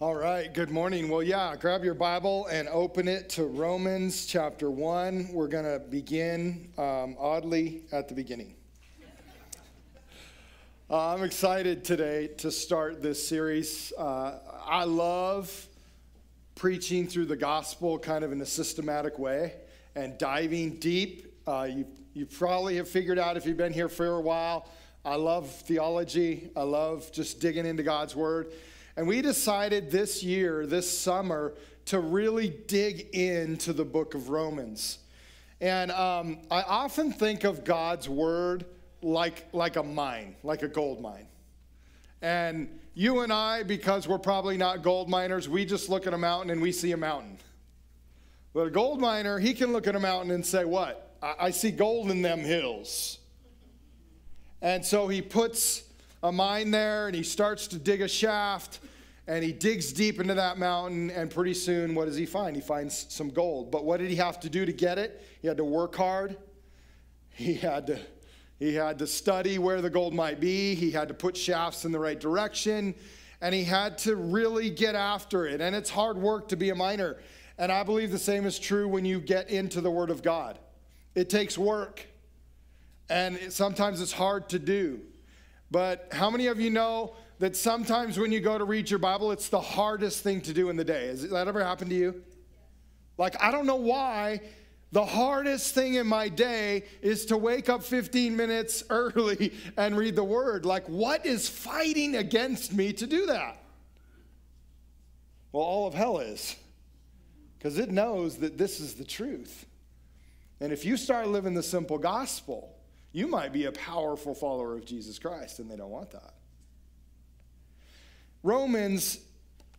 All right, good morning. Well, yeah, grab your Bible and open it to Romans chapter 1. We're going to begin um, oddly at the beginning. Uh, I'm excited today to start this series. Uh, I love preaching through the gospel kind of in a systematic way and diving deep. Uh, you, you probably have figured out if you've been here for a while. I love theology, I love just digging into God's word. And we decided this year, this summer, to really dig into the book of Romans. And um, I often think of God's word like, like a mine, like a gold mine. And you and I, because we're probably not gold miners, we just look at a mountain and we see a mountain. But a gold miner, he can look at a mountain and say, What? I, I see gold in them hills. And so he puts a mine there and he starts to dig a shaft and he digs deep into that mountain and pretty soon what does he find? He finds some gold. But what did he have to do to get it? He had to work hard. He had to he had to study where the gold might be. He had to put shafts in the right direction. And he had to really get after it. And it's hard work to be a miner. And i believe the same is true when you get into the word of god. It takes work. And it, sometimes it's hard to do. But how many of you know that sometimes when you go to read your Bible, it's the hardest thing to do in the day? Has that ever happened to you? Like, I don't know why the hardest thing in my day is to wake up 15 minutes early and read the word. Like, what is fighting against me to do that? Well, all of hell is, because it knows that this is the truth. And if you start living the simple gospel, you might be a powerful follower of Jesus Christ, and they don't want that. Romans,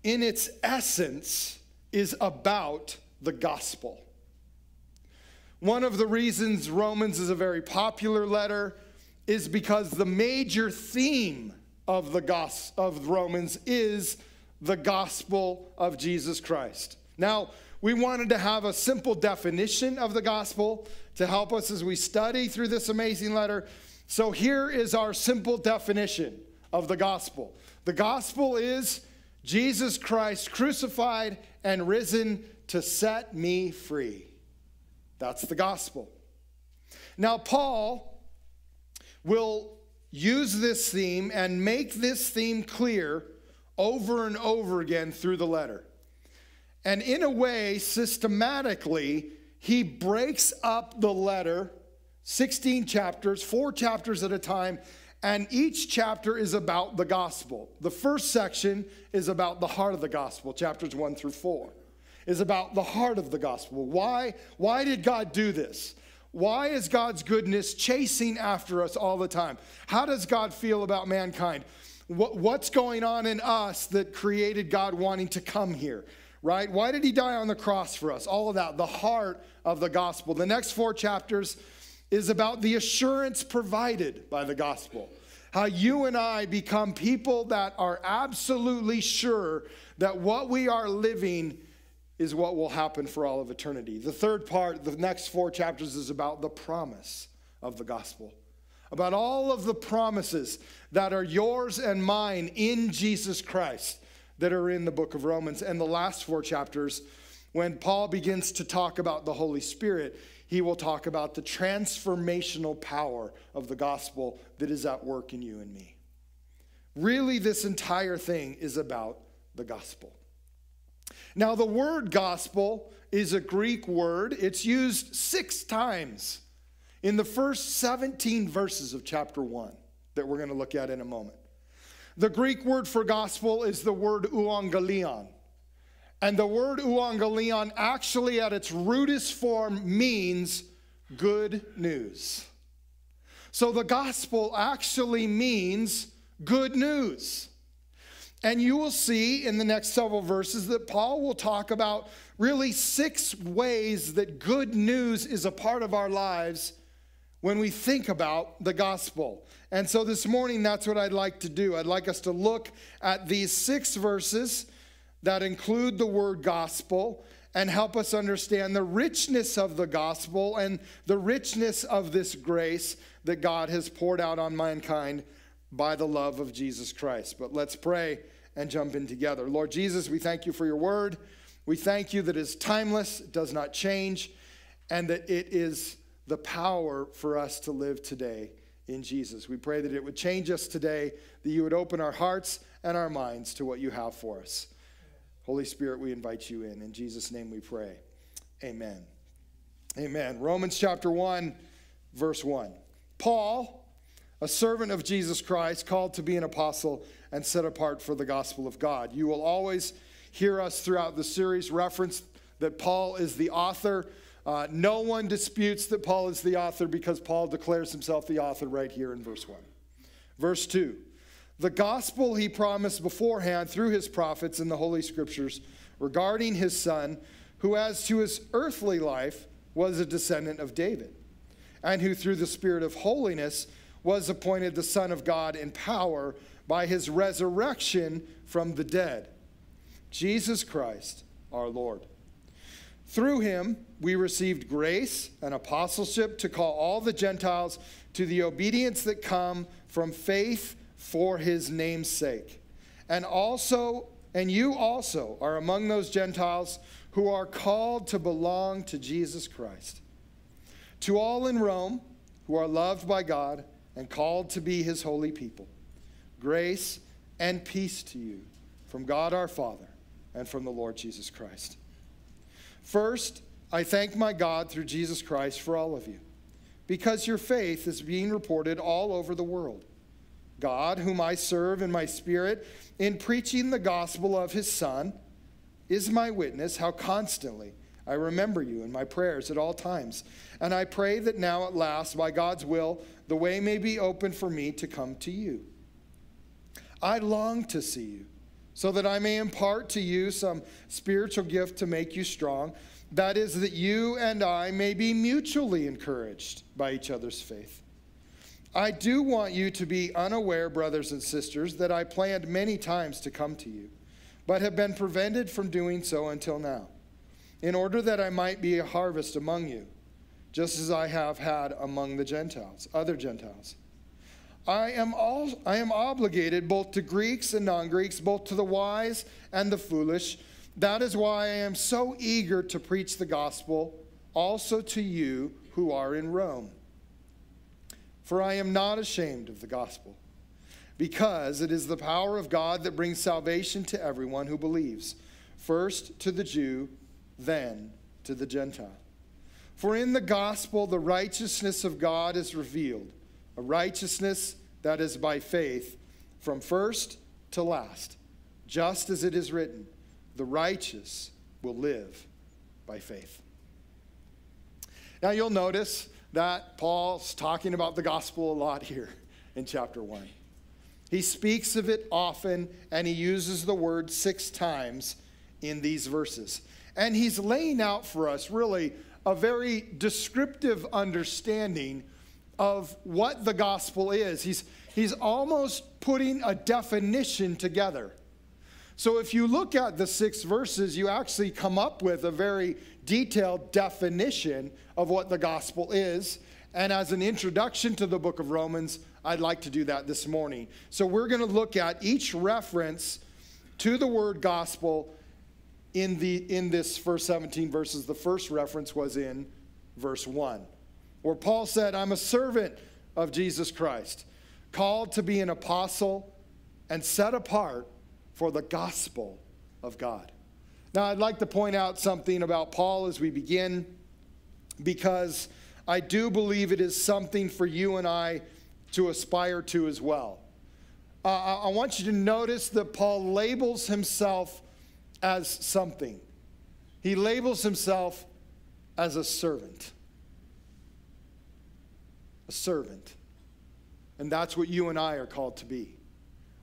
in its essence, is about the gospel. One of the reasons Romans is a very popular letter is because the major theme of the gos- of Romans is the gospel of Jesus Christ. Now, we wanted to have a simple definition of the gospel to help us as we study through this amazing letter. So here is our simple definition of the gospel. The gospel is Jesus Christ crucified and risen to set me free. That's the gospel. Now, Paul will use this theme and make this theme clear over and over again through the letter. And in a way, systematically, he breaks up the letter, 16 chapters, four chapters at a time, and each chapter is about the gospel. The first section is about the heart of the gospel, chapters one through four, is about the heart of the gospel. Why, why did God do this? Why is God's goodness chasing after us all the time? How does God feel about mankind? What, what's going on in us that created God wanting to come here? Right? Why did he die on the cross for us? All of that, the heart of the gospel. The next four chapters is about the assurance provided by the gospel. How you and I become people that are absolutely sure that what we are living is what will happen for all of eternity. The third part, the next four chapters, is about the promise of the gospel, about all of the promises that are yours and mine in Jesus Christ that are in the book of Romans. And the last four chapters, when Paul begins to talk about the Holy Spirit, he will talk about the transformational power of the gospel that is at work in you and me. Really, this entire thing is about the gospel. Now, the word gospel is a Greek word, it's used six times in the first 17 verses of chapter 1 that we're going to look at in a moment. The Greek word for gospel is the word euangelion. And the word euangelion actually, at its rudest form, means good news. So the gospel actually means good news. And you will see in the next several verses that Paul will talk about really six ways that good news is a part of our lives when we think about the gospel. And so this morning, that's what I'd like to do. I'd like us to look at these six verses that include the word gospel and help us understand the richness of the gospel and the richness of this grace that God has poured out on mankind by the love of Jesus Christ. But let's pray and jump in together. Lord Jesus, we thank you for your word. We thank you that it is timeless, it does not change, and that it is the power for us to live today in Jesus. We pray that it would change us today, that you would open our hearts and our minds to what you have for us. Holy Spirit, we invite you in. In Jesus' name we pray. Amen. Amen. Romans chapter 1, verse 1. Paul, a servant of Jesus Christ, called to be an apostle and set apart for the gospel of God. You will always hear us throughout the series reference that Paul is the author. Uh, no one disputes that Paul is the author because Paul declares himself the author right here in verse 1. Verse 2 The gospel he promised beforehand through his prophets in the Holy Scriptures regarding his son, who as to his earthly life was a descendant of David, and who through the Spirit of holiness was appointed the Son of God in power by his resurrection from the dead Jesus Christ our Lord. Through him, we received grace and apostleship to call all the Gentiles to the obedience that come from faith for his name's sake. And also, and you also are among those Gentiles who are called to belong to Jesus Christ. To all in Rome who are loved by God and called to be his holy people, grace and peace to you from God our Father and from the Lord Jesus Christ. First, I thank my God through Jesus Christ for all of you, because your faith is being reported all over the world. God, whom I serve in my spirit in preaching the gospel of his Son, is my witness how constantly I remember you in my prayers at all times. And I pray that now at last, by God's will, the way may be open for me to come to you. I long to see you so that I may impart to you some spiritual gift to make you strong. That is, that you and I may be mutually encouraged by each other's faith. I do want you to be unaware, brothers and sisters, that I planned many times to come to you, but have been prevented from doing so until now, in order that I might be a harvest among you, just as I have had among the Gentiles, other Gentiles. I am, all, I am obligated both to Greeks and non Greeks, both to the wise and the foolish. That is why I am so eager to preach the gospel also to you who are in Rome. For I am not ashamed of the gospel, because it is the power of God that brings salvation to everyone who believes, first to the Jew, then to the Gentile. For in the gospel, the righteousness of God is revealed, a righteousness that is by faith, from first to last, just as it is written, the righteous will live by faith. Now you'll notice that Paul's talking about the gospel a lot here in chapter 1. He speaks of it often and he uses the word six times in these verses. And he's laying out for us really a very descriptive understanding of what the gospel is. He's, he's almost putting a definition together. So if you look at the six verses, you actually come up with a very detailed definition of what the gospel is. And as an introduction to the book of Romans, I'd like to do that this morning. So we're going to look at each reference to the word gospel in, the, in this first 17 verses. The first reference was in verse 1 where Paul said, I'm a servant of Jesus Christ, called to be an apostle and set apart for the gospel of God. Now, I'd like to point out something about Paul as we begin, because I do believe it is something for you and I to aspire to as well. Uh, I want you to notice that Paul labels himself as something. He labels himself as a servant a servant. And that's what you and I are called to be.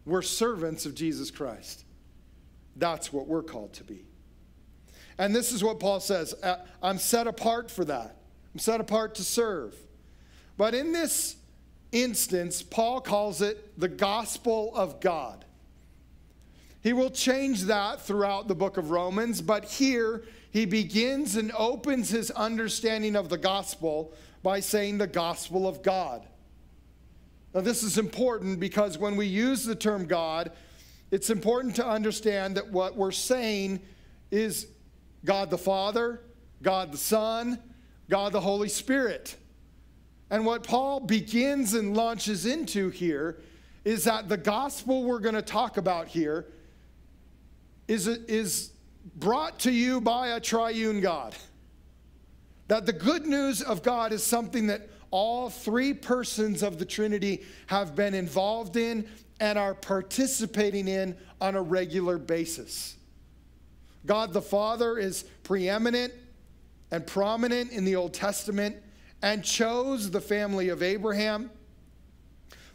We're servants of Jesus Christ. That's what we're called to be. And this is what Paul says uh, I'm set apart for that. I'm set apart to serve. But in this instance, Paul calls it the gospel of God. He will change that throughout the book of Romans, but here he begins and opens his understanding of the gospel by saying the gospel of God. Now, this is important because when we use the term God, it's important to understand that what we're saying is God the Father, God the Son, God the Holy Spirit. And what Paul begins and launches into here is that the gospel we're going to talk about here is, is brought to you by a triune God. That the good news of God is something that all three persons of the Trinity have been involved in and are participating in on a regular basis. God the Father is preeminent and prominent in the Old Testament and chose the family of Abraham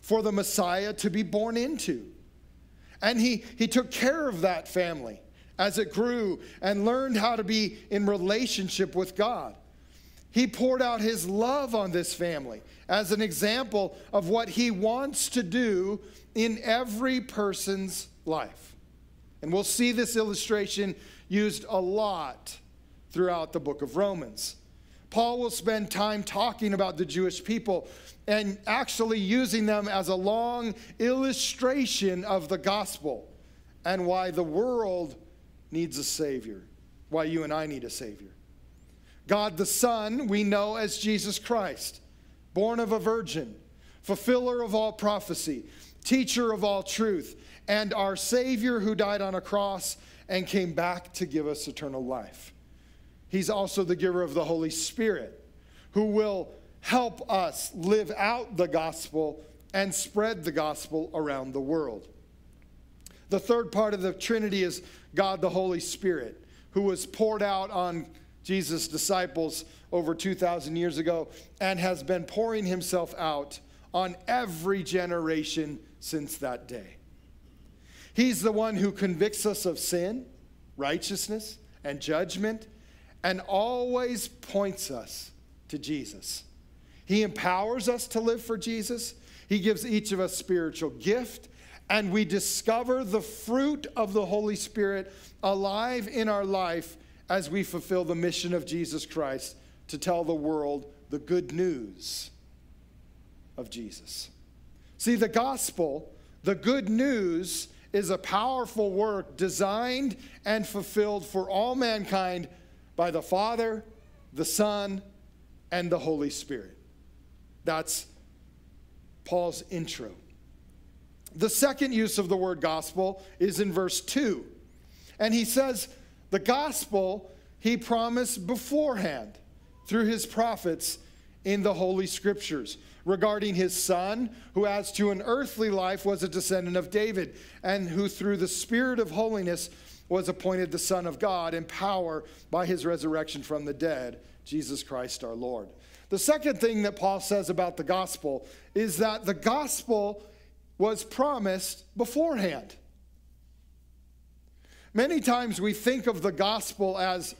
for the Messiah to be born into. And he, he took care of that family as it grew and learned how to be in relationship with God. He poured out his love on this family as an example of what he wants to do in every person's life. And we'll see this illustration used a lot throughout the book of Romans. Paul will spend time talking about the Jewish people and actually using them as a long illustration of the gospel and why the world needs a Savior, why you and I need a Savior. God the Son, we know as Jesus Christ, born of a virgin, fulfiller of all prophecy, teacher of all truth, and our Savior who died on a cross and came back to give us eternal life. He's also the giver of the Holy Spirit, who will help us live out the gospel and spread the gospel around the world. The third part of the Trinity is God the Holy Spirit, who was poured out on Jesus' disciples over 2,000 years ago and has been pouring himself out on every generation since that day. He's the one who convicts us of sin, righteousness, and judgment and always points us to Jesus. He empowers us to live for Jesus. He gives each of us spiritual gift, and we discover the fruit of the Holy Spirit alive in our life as we fulfill the mission of Jesus Christ to tell the world the good news of Jesus. See, the gospel, the good news, is a powerful work designed and fulfilled for all mankind by the Father, the Son, and the Holy Spirit. That's Paul's intro. The second use of the word gospel is in verse 2. And he says, the gospel he promised beforehand through his prophets in the Holy Scriptures regarding his son, who as to an earthly life was a descendant of David, and who through the Spirit of holiness was appointed the Son of God in power by his resurrection from the dead, Jesus Christ our Lord. The second thing that Paul says about the gospel is that the gospel was promised beforehand. Many times we think of the gospel as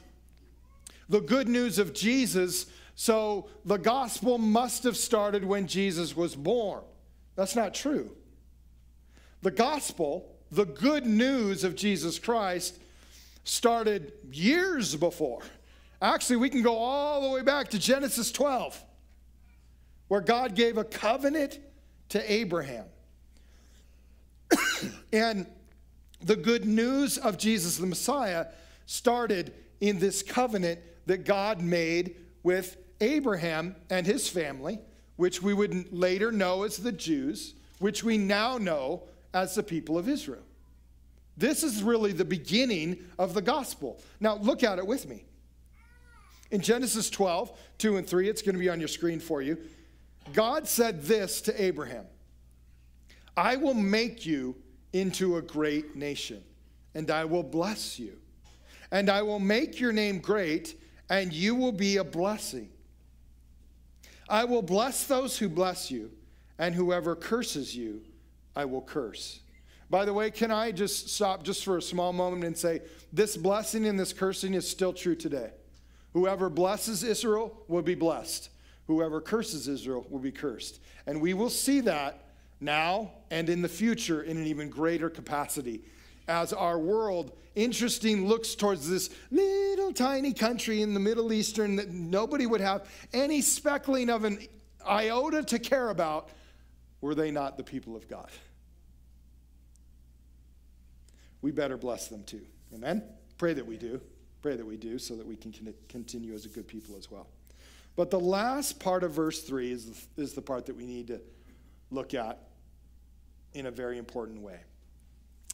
the good news of Jesus, so the gospel must have started when Jesus was born. That's not true. The gospel the good news of Jesus Christ started years before. Actually, we can go all the way back to Genesis 12, where God gave a covenant to Abraham. and the good news of Jesus the Messiah started in this covenant that God made with Abraham and his family, which we would later know as the Jews, which we now know as the people of Israel. This is really the beginning of the gospel. Now, look at it with me. In Genesis 12, 2 and 3, it's going to be on your screen for you. God said this to Abraham I will make you into a great nation, and I will bless you. And I will make your name great, and you will be a blessing. I will bless those who bless you, and whoever curses you, I will curse. By the way, can I just stop just for a small moment and say this blessing and this cursing is still true today? Whoever blesses Israel will be blessed. Whoever curses Israel will be cursed. And we will see that now and in the future in an even greater capacity as our world, interesting, looks towards this little tiny country in the Middle Eastern that nobody would have any speckling of an iota to care about were they not the people of God. we better bless them too. Amen? Pray that we do. Pray that we do so that we can continue as a good people as well. But the last part of verse 3 is the, is the part that we need to look at in a very important way.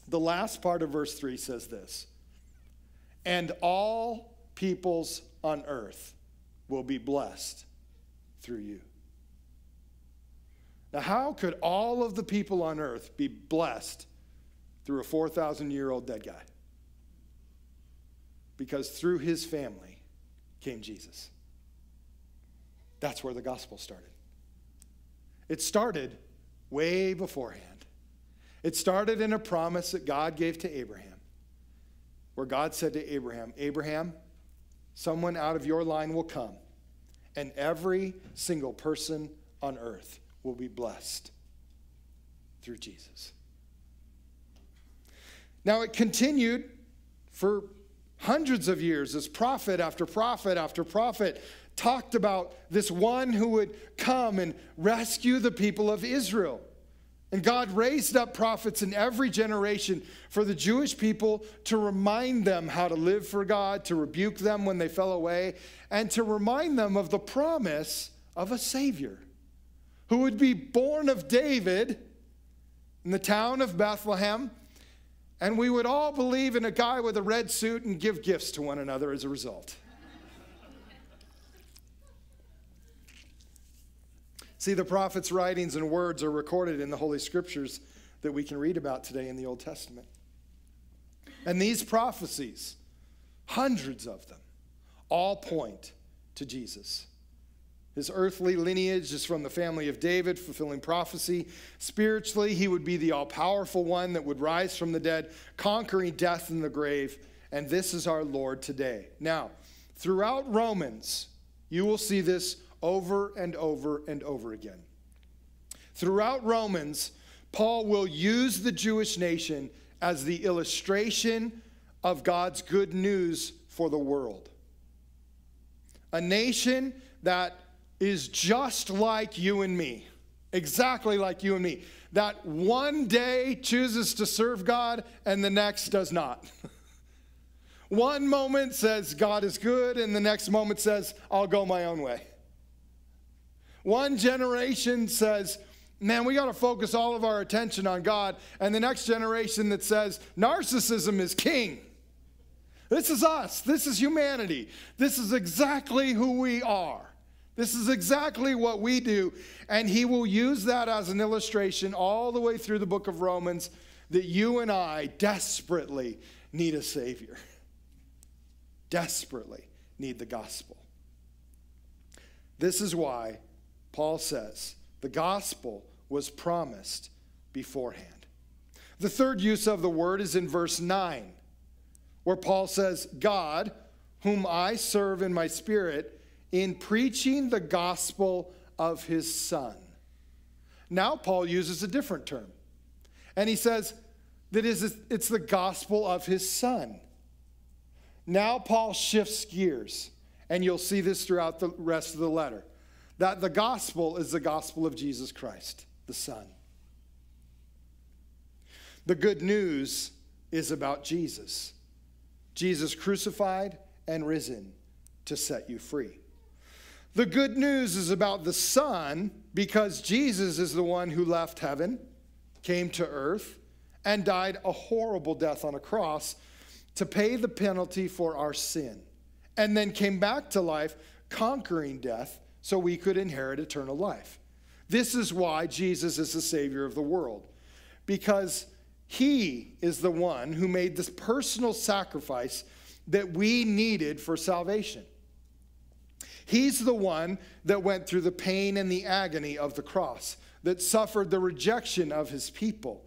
The last part of verse 3 says this And all peoples on earth will be blessed through you. Now, how could all of the people on earth be blessed through a 4,000 year old dead guy? Because through his family came Jesus. That's where the gospel started. It started way beforehand. It started in a promise that God gave to Abraham, where God said to Abraham, Abraham, someone out of your line will come, and every single person on earth will be blessed through Jesus. Now, it continued for hundreds of years as prophet after prophet after prophet talked about this one who would come and rescue the people of Israel. And God raised up prophets in every generation for the Jewish people to remind them how to live for God, to rebuke them when they fell away, and to remind them of the promise of a Savior who would be born of David in the town of Bethlehem. And we would all believe in a guy with a red suit and give gifts to one another as a result. See, the prophet's writings and words are recorded in the Holy Scriptures that we can read about today in the Old Testament. And these prophecies, hundreds of them, all point to Jesus. His earthly lineage is from the family of David, fulfilling prophecy. Spiritually, he would be the all powerful one that would rise from the dead, conquering death and the grave. And this is our Lord today. Now, throughout Romans, you will see this over and over and over again. Throughout Romans, Paul will use the Jewish nation as the illustration of God's good news for the world. A nation that is just like you and me, exactly like you and me, that one day chooses to serve God and the next does not. one moment says God is good, and the next moment says, I'll go my own way. One generation says, man, we got to focus all of our attention on God. And the next generation that says, narcissism is king. This is us. This is humanity. This is exactly who we are. This is exactly what we do. And he will use that as an illustration all the way through the book of Romans that you and I desperately need a Savior. Desperately need the gospel. This is why Paul says the gospel was promised beforehand. The third use of the word is in verse 9, where Paul says, God, whom I serve in my spirit, in preaching the gospel of his Son. Now, Paul uses a different term, and he says that it's the gospel of his Son. Now, Paul shifts gears, and you'll see this throughout the rest of the letter that the gospel is the gospel of Jesus Christ, the Son. The good news is about Jesus. Jesus crucified and risen to set you free. The good news is about the Son because Jesus is the one who left heaven, came to earth, and died a horrible death on a cross to pay the penalty for our sin, and then came back to life, conquering death so we could inherit eternal life. This is why Jesus is the Savior of the world, because He is the one who made this personal sacrifice that we needed for salvation. He's the one that went through the pain and the agony of the cross, that suffered the rejection of His people,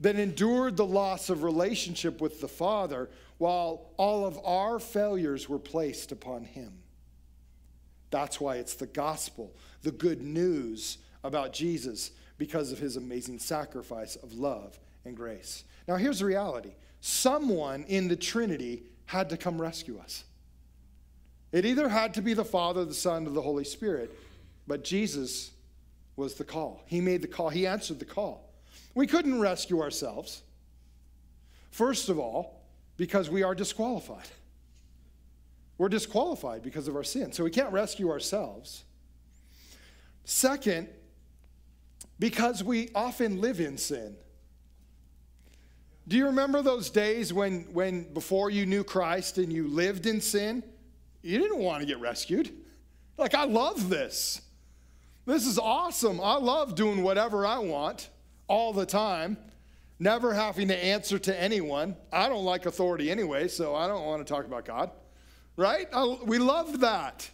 that endured the loss of relationship with the Father while all of our failures were placed upon Him. That's why it's the gospel, the good news about Jesus because of his amazing sacrifice of love and grace. Now, here's the reality someone in the Trinity had to come rescue us. It either had to be the Father, the Son, or the Holy Spirit, but Jesus was the call. He made the call, He answered the call. We couldn't rescue ourselves. First of all, because we are disqualified. We're disqualified because of our sin, so we can't rescue ourselves. Second, because we often live in sin. Do you remember those days when, when before you knew Christ and you lived in sin? You didn't want to get rescued. Like, I love this. This is awesome. I love doing whatever I want all the time, never having to answer to anyone. I don't like authority anyway, so I don't want to talk about God. Right? Oh, we loved that.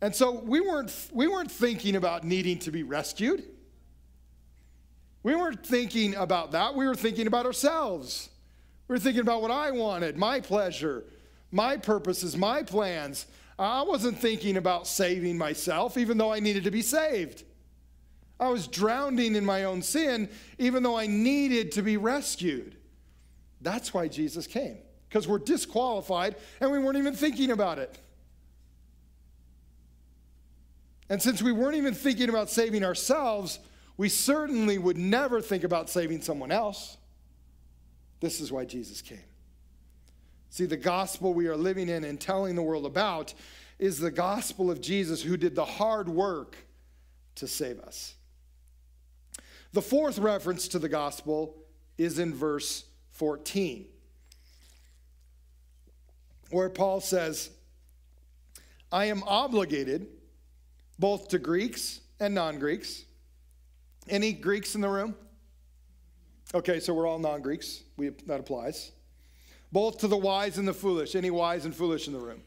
And so we weren't, we weren't thinking about needing to be rescued. We weren't thinking about that. We were thinking about ourselves. We were thinking about what I wanted, my pleasure, my purposes, my plans. I wasn't thinking about saving myself, even though I needed to be saved. I was drowning in my own sin, even though I needed to be rescued. That's why Jesus came, because we're disqualified and we weren't even thinking about it. And since we weren't even thinking about saving ourselves, we certainly would never think about saving someone else. This is why Jesus came. See, the gospel we are living in and telling the world about is the gospel of Jesus who did the hard work to save us. The fourth reference to the gospel is in verse 14, where Paul says, I am obligated both to Greeks and non Greeks. Any Greeks in the room? Okay, so we're all non Greeks. That applies. Both to the wise and the foolish. Any wise and foolish in the room?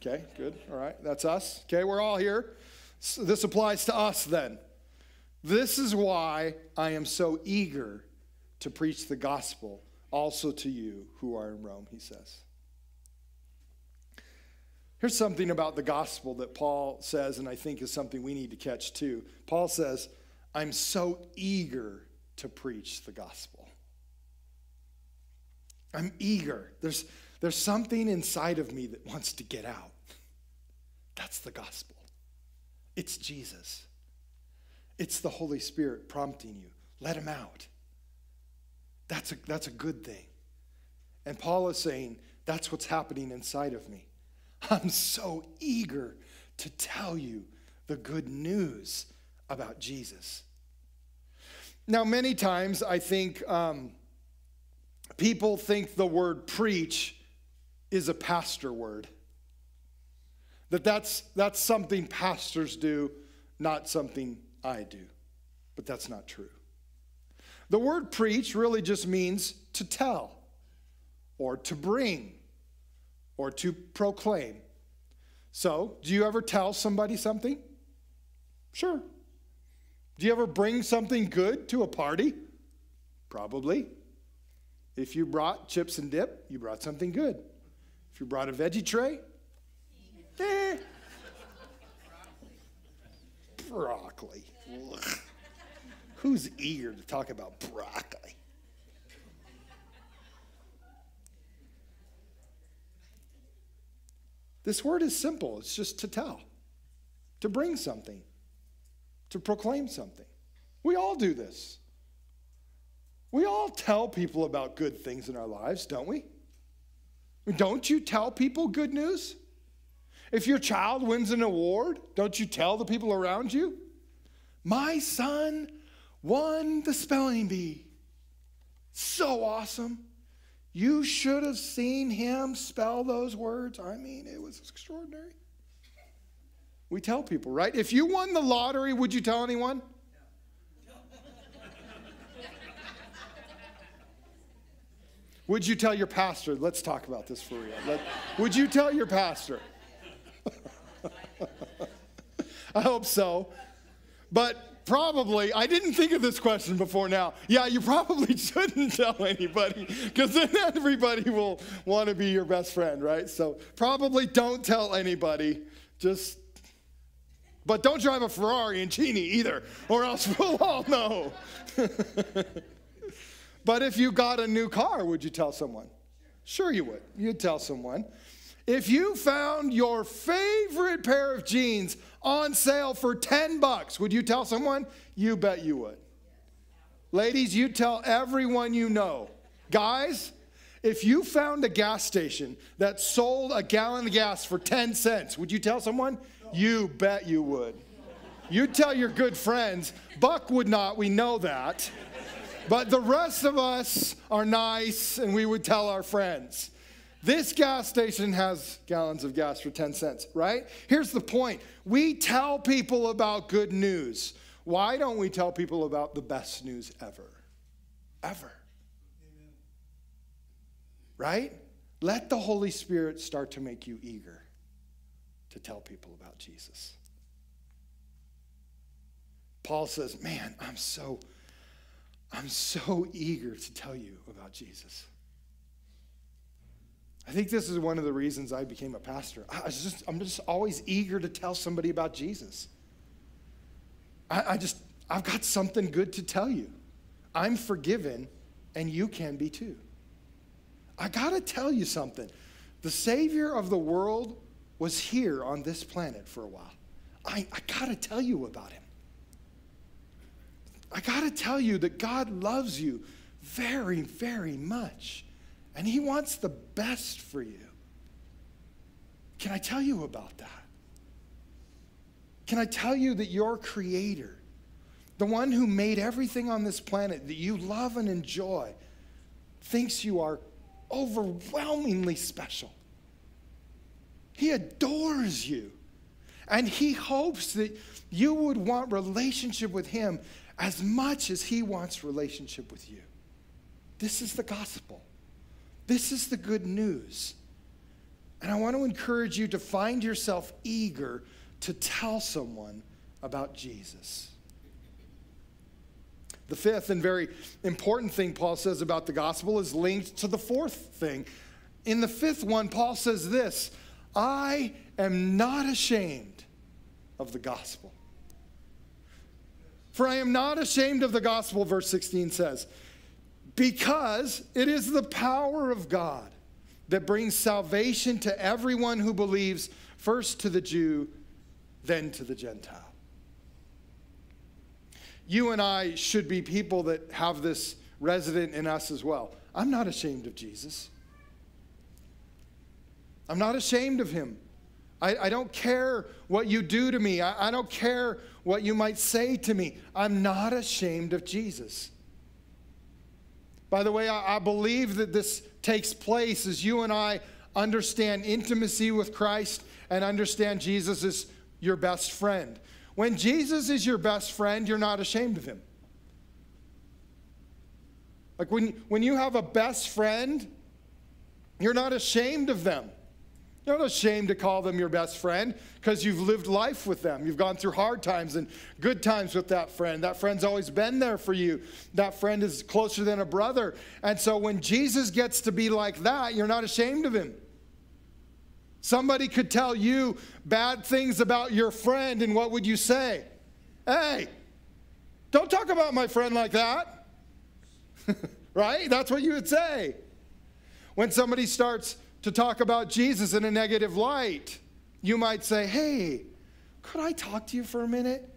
Okay, good. All right, that's us. Okay, we're all here. So this applies to us then. This is why I am so eager to preach the gospel also to you who are in Rome, he says. Here's something about the gospel that Paul says, and I think is something we need to catch too. Paul says, I'm so eager to preach the gospel. I'm eager. There's, there's something inside of me that wants to get out. That's the gospel. It's Jesus. It's the Holy Spirit prompting you. Let him out. That's a, that's a good thing. And Paul is saying, that's what's happening inside of me. I'm so eager to tell you the good news about Jesus. Now, many times I think um, people think the word preach is a pastor word. That that's, that's something pastors do, not something I do. But that's not true. The word preach really just means to tell or to bring or to proclaim. So, do you ever tell somebody something? Sure. Do you ever bring something good to a party? Probably. If you brought chips and dip, you brought something good. If you brought a veggie tray, eh. Broccoli. Who's eager to talk about broccoli? This word is simple it's just to tell, to bring something, to proclaim something. We all do this. We all tell people about good things in our lives, don't we? Don't you tell people good news? If your child wins an award, don't you tell the people around you? My son won the spelling bee. So awesome. You should have seen him spell those words. I mean, it was extraordinary. We tell people, right? If you won the lottery, would you tell anyone? Would you tell your pastor? Let's talk about this for real. Let, would you tell your pastor? I hope so. But probably, I didn't think of this question before now. Yeah, you probably shouldn't tell anybody because then everybody will want to be your best friend, right? So probably don't tell anybody. Just, but don't drive a Ferrari and Cheney either, or else we'll all know. but if you got a new car, would you tell someone? Sure, you would. You'd tell someone. If you found your favorite pair of jeans on sale for 10 bucks, would you tell someone? You bet you would. Ladies, you tell everyone you know. Guys, if you found a gas station that sold a gallon of gas for 10 cents, would you tell someone? You bet you would. You'd tell your good friends. Buck would not, we know that. But the rest of us are nice and we would tell our friends. This gas station has gallons of gas for 10 cents, right? Here's the point we tell people about good news. Why don't we tell people about the best news ever? Ever. Amen. Right? Let the Holy Spirit start to make you eager to tell people about Jesus. Paul says, Man, I'm so, I'm so eager to tell you about Jesus. I think this is one of the reasons I became a pastor. I just, I'm just always eager to tell somebody about Jesus. I, I just, I've got something good to tell you. I'm forgiven, and you can be too. I got to tell you something. The Savior of the world was here on this planet for a while. I, I got to tell you about him. I got to tell you that God loves you very, very much. And He wants the best for you. Can I tell you about that? Can I tell you that your Creator, the one who made everything on this planet that you love and enjoy, thinks you are overwhelmingly special? He adores you. And He hopes that you would want relationship with Him as much as He wants relationship with you. This is the gospel. This is the good news. And I want to encourage you to find yourself eager to tell someone about Jesus. The fifth and very important thing Paul says about the gospel is linked to the fourth thing. In the fifth one, Paul says this I am not ashamed of the gospel. For I am not ashamed of the gospel, verse 16 says because it is the power of God that brings salvation to everyone who believes, first to the Jew, then to the Gentile. You and I should be people that have this resident in us as well. I'm not ashamed of Jesus. I'm not ashamed of him. I, I don't care what you do to me. I, I don't care what you might say to me. I'm not ashamed of Jesus. By the way, I, I believe that this takes place as you and I understand intimacy with Christ and understand Jesus is your best friend. When Jesus is your best friend, you're not ashamed of him. Like when, when you have a best friend, you're not ashamed of them. You're not ashamed to call them your best friend because you've lived life with them. You've gone through hard times and good times with that friend. That friend's always been there for you. That friend is closer than a brother. And so when Jesus gets to be like that, you're not ashamed of him. Somebody could tell you bad things about your friend, and what would you say? Hey, don't talk about my friend like that. right? That's what you would say. When somebody starts to talk about Jesus in a negative light. You might say, Hey, could I talk to you for a minute?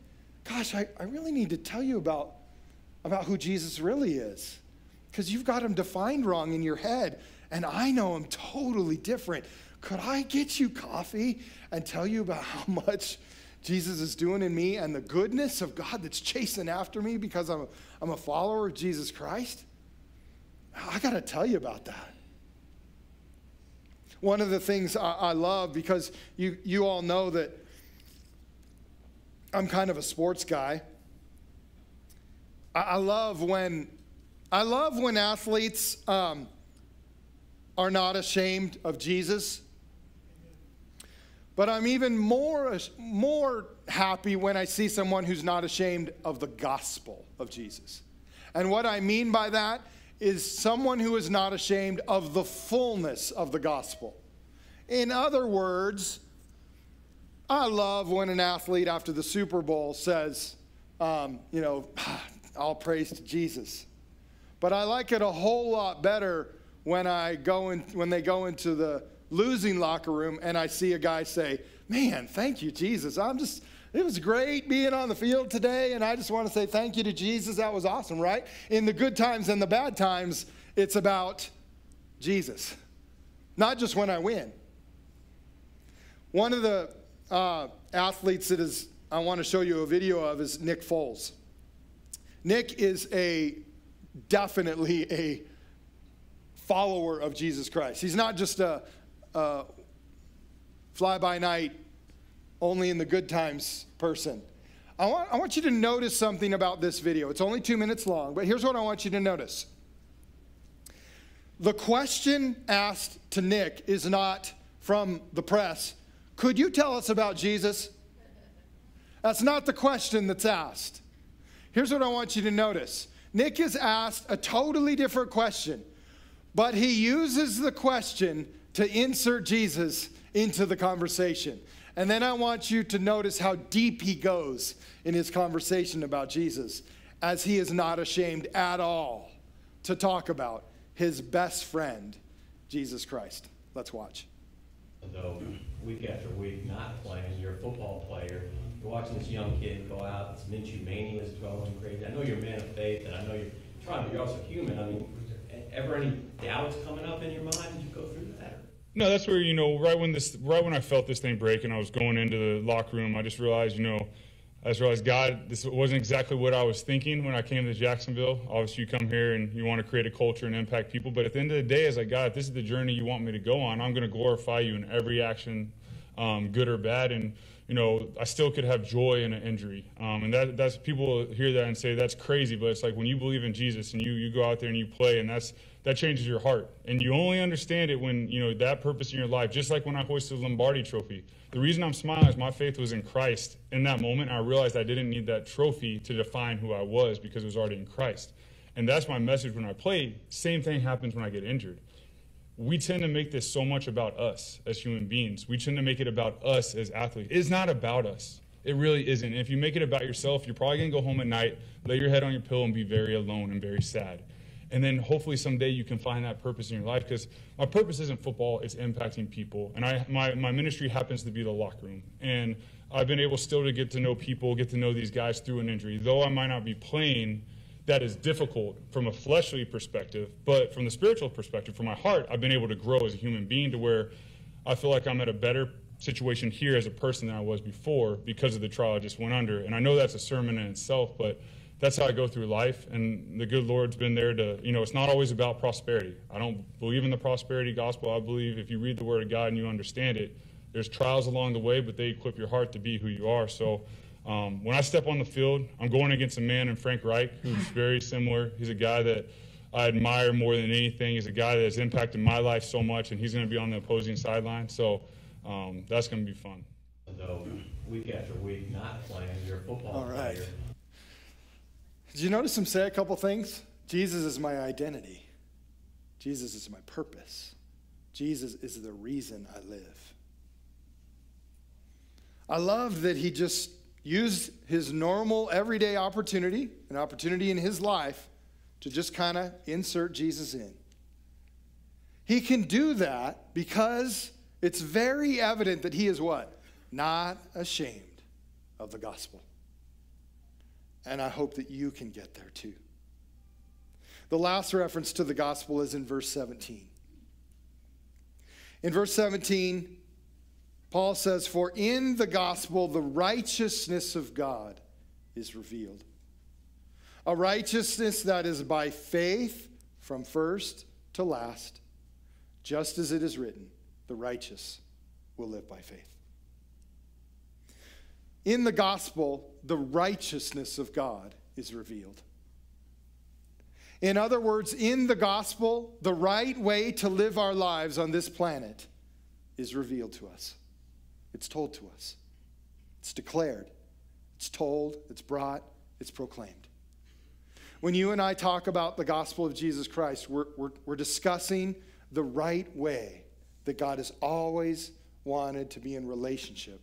Gosh, I, I really need to tell you about, about who Jesus really is. Because you've got him defined wrong in your head, and I know him totally different. Could I get you coffee and tell you about how much Jesus is doing in me and the goodness of God that's chasing after me because I'm I'm a follower of Jesus Christ? I got to tell you about that. One of the things I, I love, because you, you all know that I'm kind of a sports guy. I, I love when I love when athletes um, are not ashamed of Jesus. But I'm even more, more happy when I see someone who's not ashamed of the gospel of Jesus. And what I mean by that is someone who is not ashamed of the fullness of the gospel. In other words, I love when an athlete after the Super Bowl says, um, you know, all praise to Jesus. But I like it a whole lot better when I go in, when they go into the losing locker room and I see a guy say, "Man, thank you, Jesus. I'm just it was great being on the field today, and I just want to say thank you to Jesus. That was awesome, right? In the good times and the bad times, it's about Jesus, not just when I win. One of the uh, athletes that is I want to show you a video of is Nick Foles. Nick is a definitely a follower of Jesus Christ. He's not just a, a fly by night, only in the good times person. I want, I want you to notice something about this video. It's only two minutes long, but here's what I want you to notice. The question asked to Nick is not from the press Could you tell us about Jesus? That's not the question that's asked. Here's what I want you to notice Nick is asked a totally different question, but he uses the question to insert Jesus into the conversation. And then I want you to notice how deep he goes in his conversation about Jesus, as he is not ashamed at all to talk about his best friend, Jesus Christ. Let's watch. Though week after week not playing, you're a football player you're watching this young kid go out, this Minshew mania is going crazy. I know you're a man of faith, and I know you're trying, but you're also human. I mean, ever any doubts coming up in your mind? Did you go through that? No, that's where you know, right when this, right when I felt this thing break, and I was going into the locker room, I just realized, you know, I just realized God, this wasn't exactly what I was thinking when I came to Jacksonville. Obviously, you come here and you want to create a culture and impact people, but at the end of the day, as like, God, if this is the journey you want me to go on, I'm going to glorify you in every action, um, good or bad, and you know, I still could have joy in an injury. Um, and that, that's people hear that and say that's crazy, but it's like when you believe in Jesus and you, you go out there and you play, and that's that changes your heart. And you only understand it when you know that purpose in your life. Just like when I hoisted the Lombardi Trophy, the reason I'm smiling is my faith was in Christ in that moment. I realized I didn't need that trophy to define who I was because it was already in Christ. And that's my message when I play. Same thing happens when I get injured we tend to make this so much about us as human beings. We tend to make it about us as athletes. It's not about us. It really isn't. If you make it about yourself, you're probably going to go home at night, lay your head on your pillow, and be very alone and very sad. And then hopefully someday you can find that purpose in your life because my purpose isn't football, it's impacting people. And I, my, my ministry happens to be the locker room. And I've been able still to get to know people, get to know these guys through an injury. Though I might not be playing, that is difficult from a fleshly perspective, but from the spiritual perspective, from my heart, I've been able to grow as a human being to where I feel like I'm at a better situation here as a person than I was before because of the trial I just went under. And I know that's a sermon in itself, but that's how I go through life. And the good Lord's been there to, you know, it's not always about prosperity. I don't believe in the prosperity gospel. I believe if you read the Word of God and you understand it, there's trials along the way, but they equip your heart to be who you are. So, um, when I step on the field, I'm going against a man in Frank Reich who's very similar. He's a guy that I admire more than anything. He's a guy that has impacted my life so much, and he's going to be on the opposing sideline. So um, that's going to be fun. Though week after week, not playing, you're football All right. player. Did you notice him say a couple things? Jesus is my identity. Jesus is my purpose. Jesus is the reason I live. I love that he just used his normal everyday opportunity, an opportunity in his life, to just kind of insert Jesus in. He can do that because it's very evident that he is what? Not ashamed of the gospel. And I hope that you can get there too. The last reference to the gospel is in verse 17. In verse 17, Paul says, For in the gospel the righteousness of God is revealed. A righteousness that is by faith from first to last, just as it is written, the righteous will live by faith. In the gospel, the righteousness of God is revealed. In other words, in the gospel, the right way to live our lives on this planet is revealed to us. It's told to us, it's declared, it's told, it's brought, it's proclaimed. When you and I talk about the gospel of Jesus Christ, we're, we're, we're discussing the right way that God has always wanted to be in relationship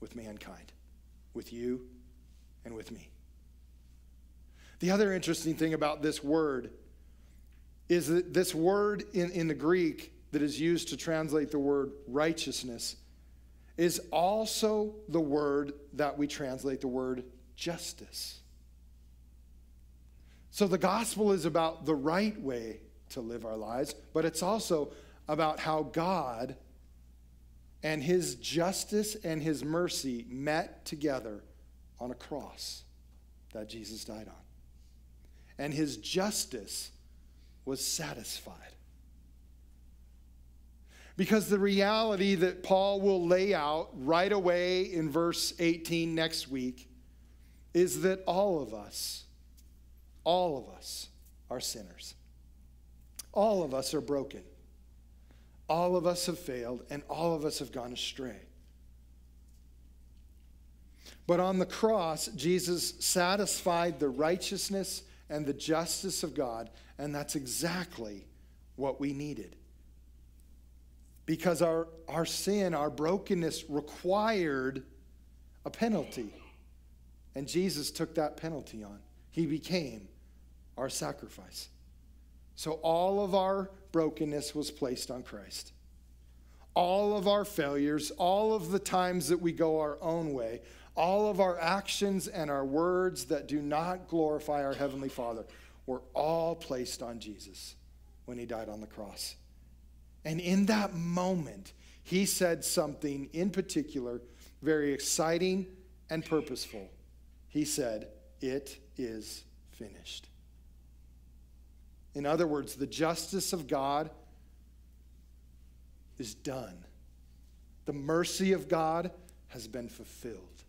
with mankind, with you and with me. The other interesting thing about this word is that this word in, in the Greek that is used to translate the word righteousness is also the word that we translate the word justice. So the gospel is about the right way to live our lives, but it's also about how God and his justice and his mercy met together on a cross that Jesus died on. And his justice was satisfied. Because the reality that Paul will lay out right away in verse 18 next week is that all of us, all of us are sinners. All of us are broken. All of us have failed, and all of us have gone astray. But on the cross, Jesus satisfied the righteousness and the justice of God, and that's exactly what we needed. Because our, our sin, our brokenness required a penalty. And Jesus took that penalty on. He became our sacrifice. So all of our brokenness was placed on Christ. All of our failures, all of the times that we go our own way, all of our actions and our words that do not glorify our Heavenly Father were all placed on Jesus when He died on the cross. And in that moment, He said something in particular very exciting and purposeful. He said, It is finished. In other words, the justice of God is done. The mercy of God has been fulfilled.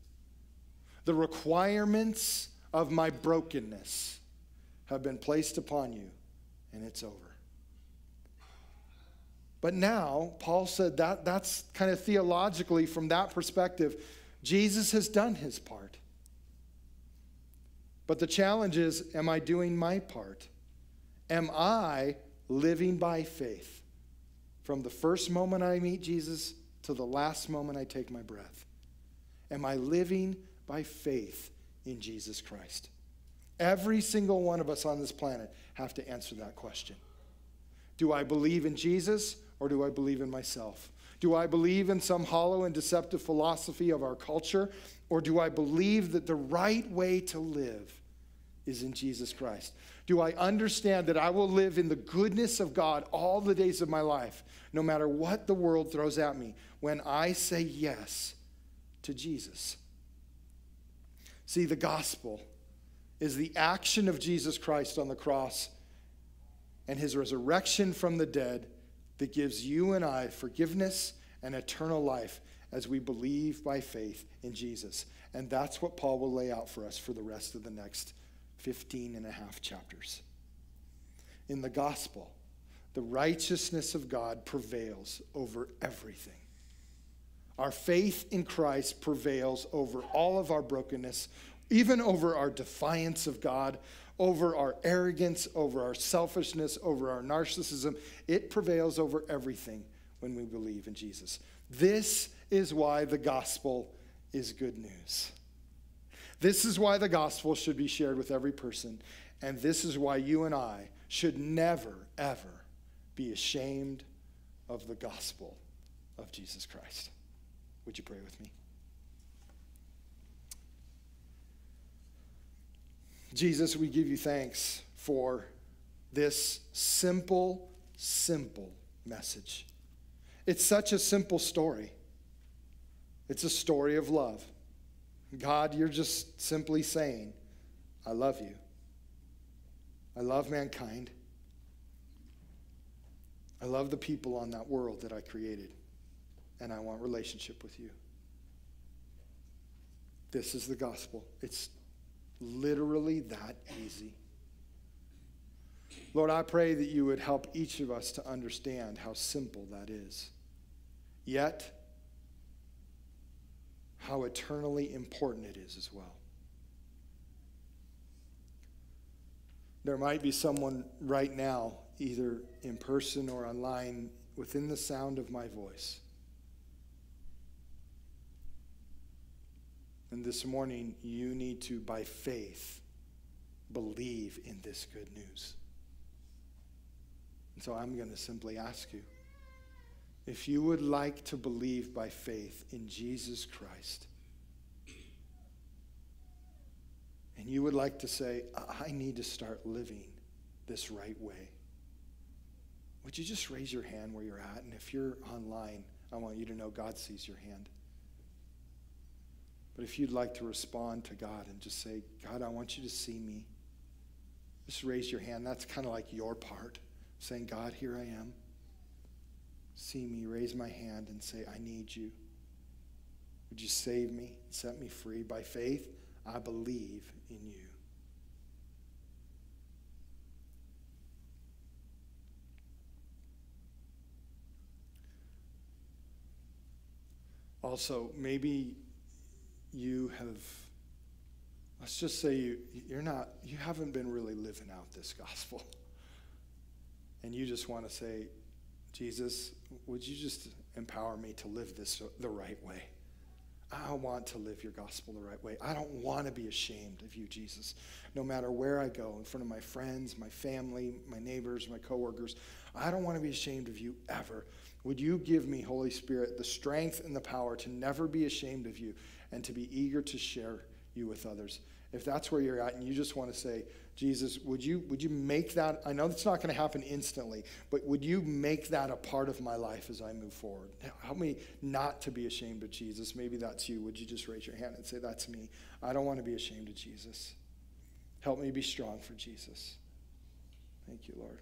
The requirements of my brokenness have been placed upon you, and it's over. But now, Paul said that that's kind of theologically, from that perspective, Jesus has done his part. But the challenge is am I doing my part? Am I living by faith from the first moment I meet Jesus to the last moment I take my breath? Am I living by faith in Jesus Christ? Every single one of us on this planet have to answer that question. Do I believe in Jesus or do I believe in myself? Do I believe in some hollow and deceptive philosophy of our culture or do I believe that the right way to live is in Jesus Christ? Do I understand that I will live in the goodness of God all the days of my life, no matter what the world throws at me, when I say yes to Jesus? See, the gospel is the action of Jesus Christ on the cross and his resurrection from the dead that gives you and I forgiveness and eternal life as we believe by faith in Jesus. And that's what Paul will lay out for us for the rest of the next 15 and a half chapters. In the gospel, the righteousness of God prevails over everything. Our faith in Christ prevails over all of our brokenness, even over our defiance of God, over our arrogance, over our selfishness, over our narcissism. It prevails over everything when we believe in Jesus. This is why the gospel is good news. This is why the gospel should be shared with every person. And this is why you and I should never, ever be ashamed of the gospel of Jesus Christ. Would you pray with me? Jesus, we give you thanks for this simple, simple message. It's such a simple story. It's a story of love. God, you're just simply saying, I love you. I love mankind. I love the people on that world that I created and I want relationship with you. This is the gospel. It's literally that easy. Lord, I pray that you would help each of us to understand how simple that is. Yet, how eternally important it is as well. There might be someone right now, either in person or online, within the sound of my voice And this morning, you need to, by faith, believe in this good news. And so I'm going to simply ask you if you would like to believe by faith in Jesus Christ, and you would like to say, I need to start living this right way. would you just raise your hand where you're at? And if you're online, I want you to know God sees your hand. But if you'd like to respond to God and just say, God, I want you to see me, just raise your hand. That's kind of like your part, saying, God, here I am. See me, raise my hand and say, I need you. Would you save me, set me free? By faith, I believe in you. Also, maybe you have, let's just say you, you're not, you haven't been really living out this gospel. And you just want to say, Jesus, would you just empower me to live this the right way? I want to live your gospel the right way. I don't want to be ashamed of you, Jesus. No matter where I go, in front of my friends, my family, my neighbors, my coworkers, I don't want to be ashamed of you ever. Would you give me, Holy Spirit, the strength and the power to never be ashamed of you and to be eager to share you with others? If that's where you're at and you just want to say, Jesus, would you, would you make that? I know that's not going to happen instantly, but would you make that a part of my life as I move forward? Help me not to be ashamed of Jesus. Maybe that's you. Would you just raise your hand and say, That's me? I don't want to be ashamed of Jesus. Help me be strong for Jesus. Thank you, Lord.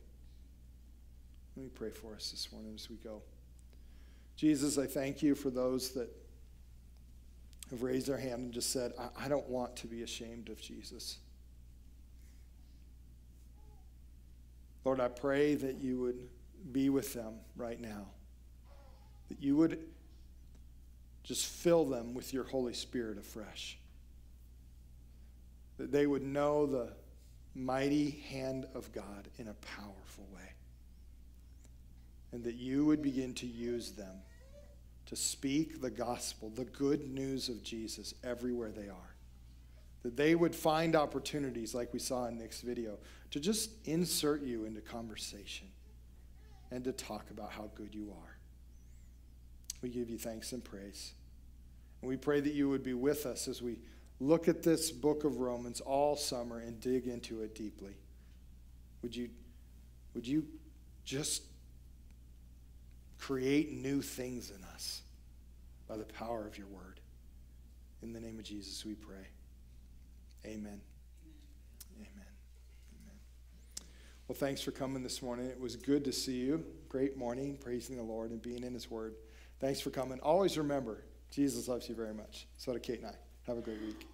Let me pray for us this morning as we go. Jesus, I thank you for those that have raised their hand and just said, I, I don't want to be ashamed of Jesus. Lord, I pray that you would be with them right now, that you would just fill them with your Holy Spirit afresh, that they would know the mighty hand of God in a powerful way. And that you would begin to use them to speak the gospel, the good news of Jesus, everywhere they are. That they would find opportunities, like we saw in Nick's video, to just insert you into conversation and to talk about how good you are. We give you thanks and praise. And we pray that you would be with us as we look at this book of Romans all summer and dig into it deeply. Would you, would you just create new things in us by the power of your word. In the name of Jesus, we pray. Amen. Amen. Amen. Well, thanks for coming this morning. It was good to see you. Great morning, praising the Lord and being in His Word. Thanks for coming. Always remember, Jesus loves you very much. So do Kate and I. Have a great week.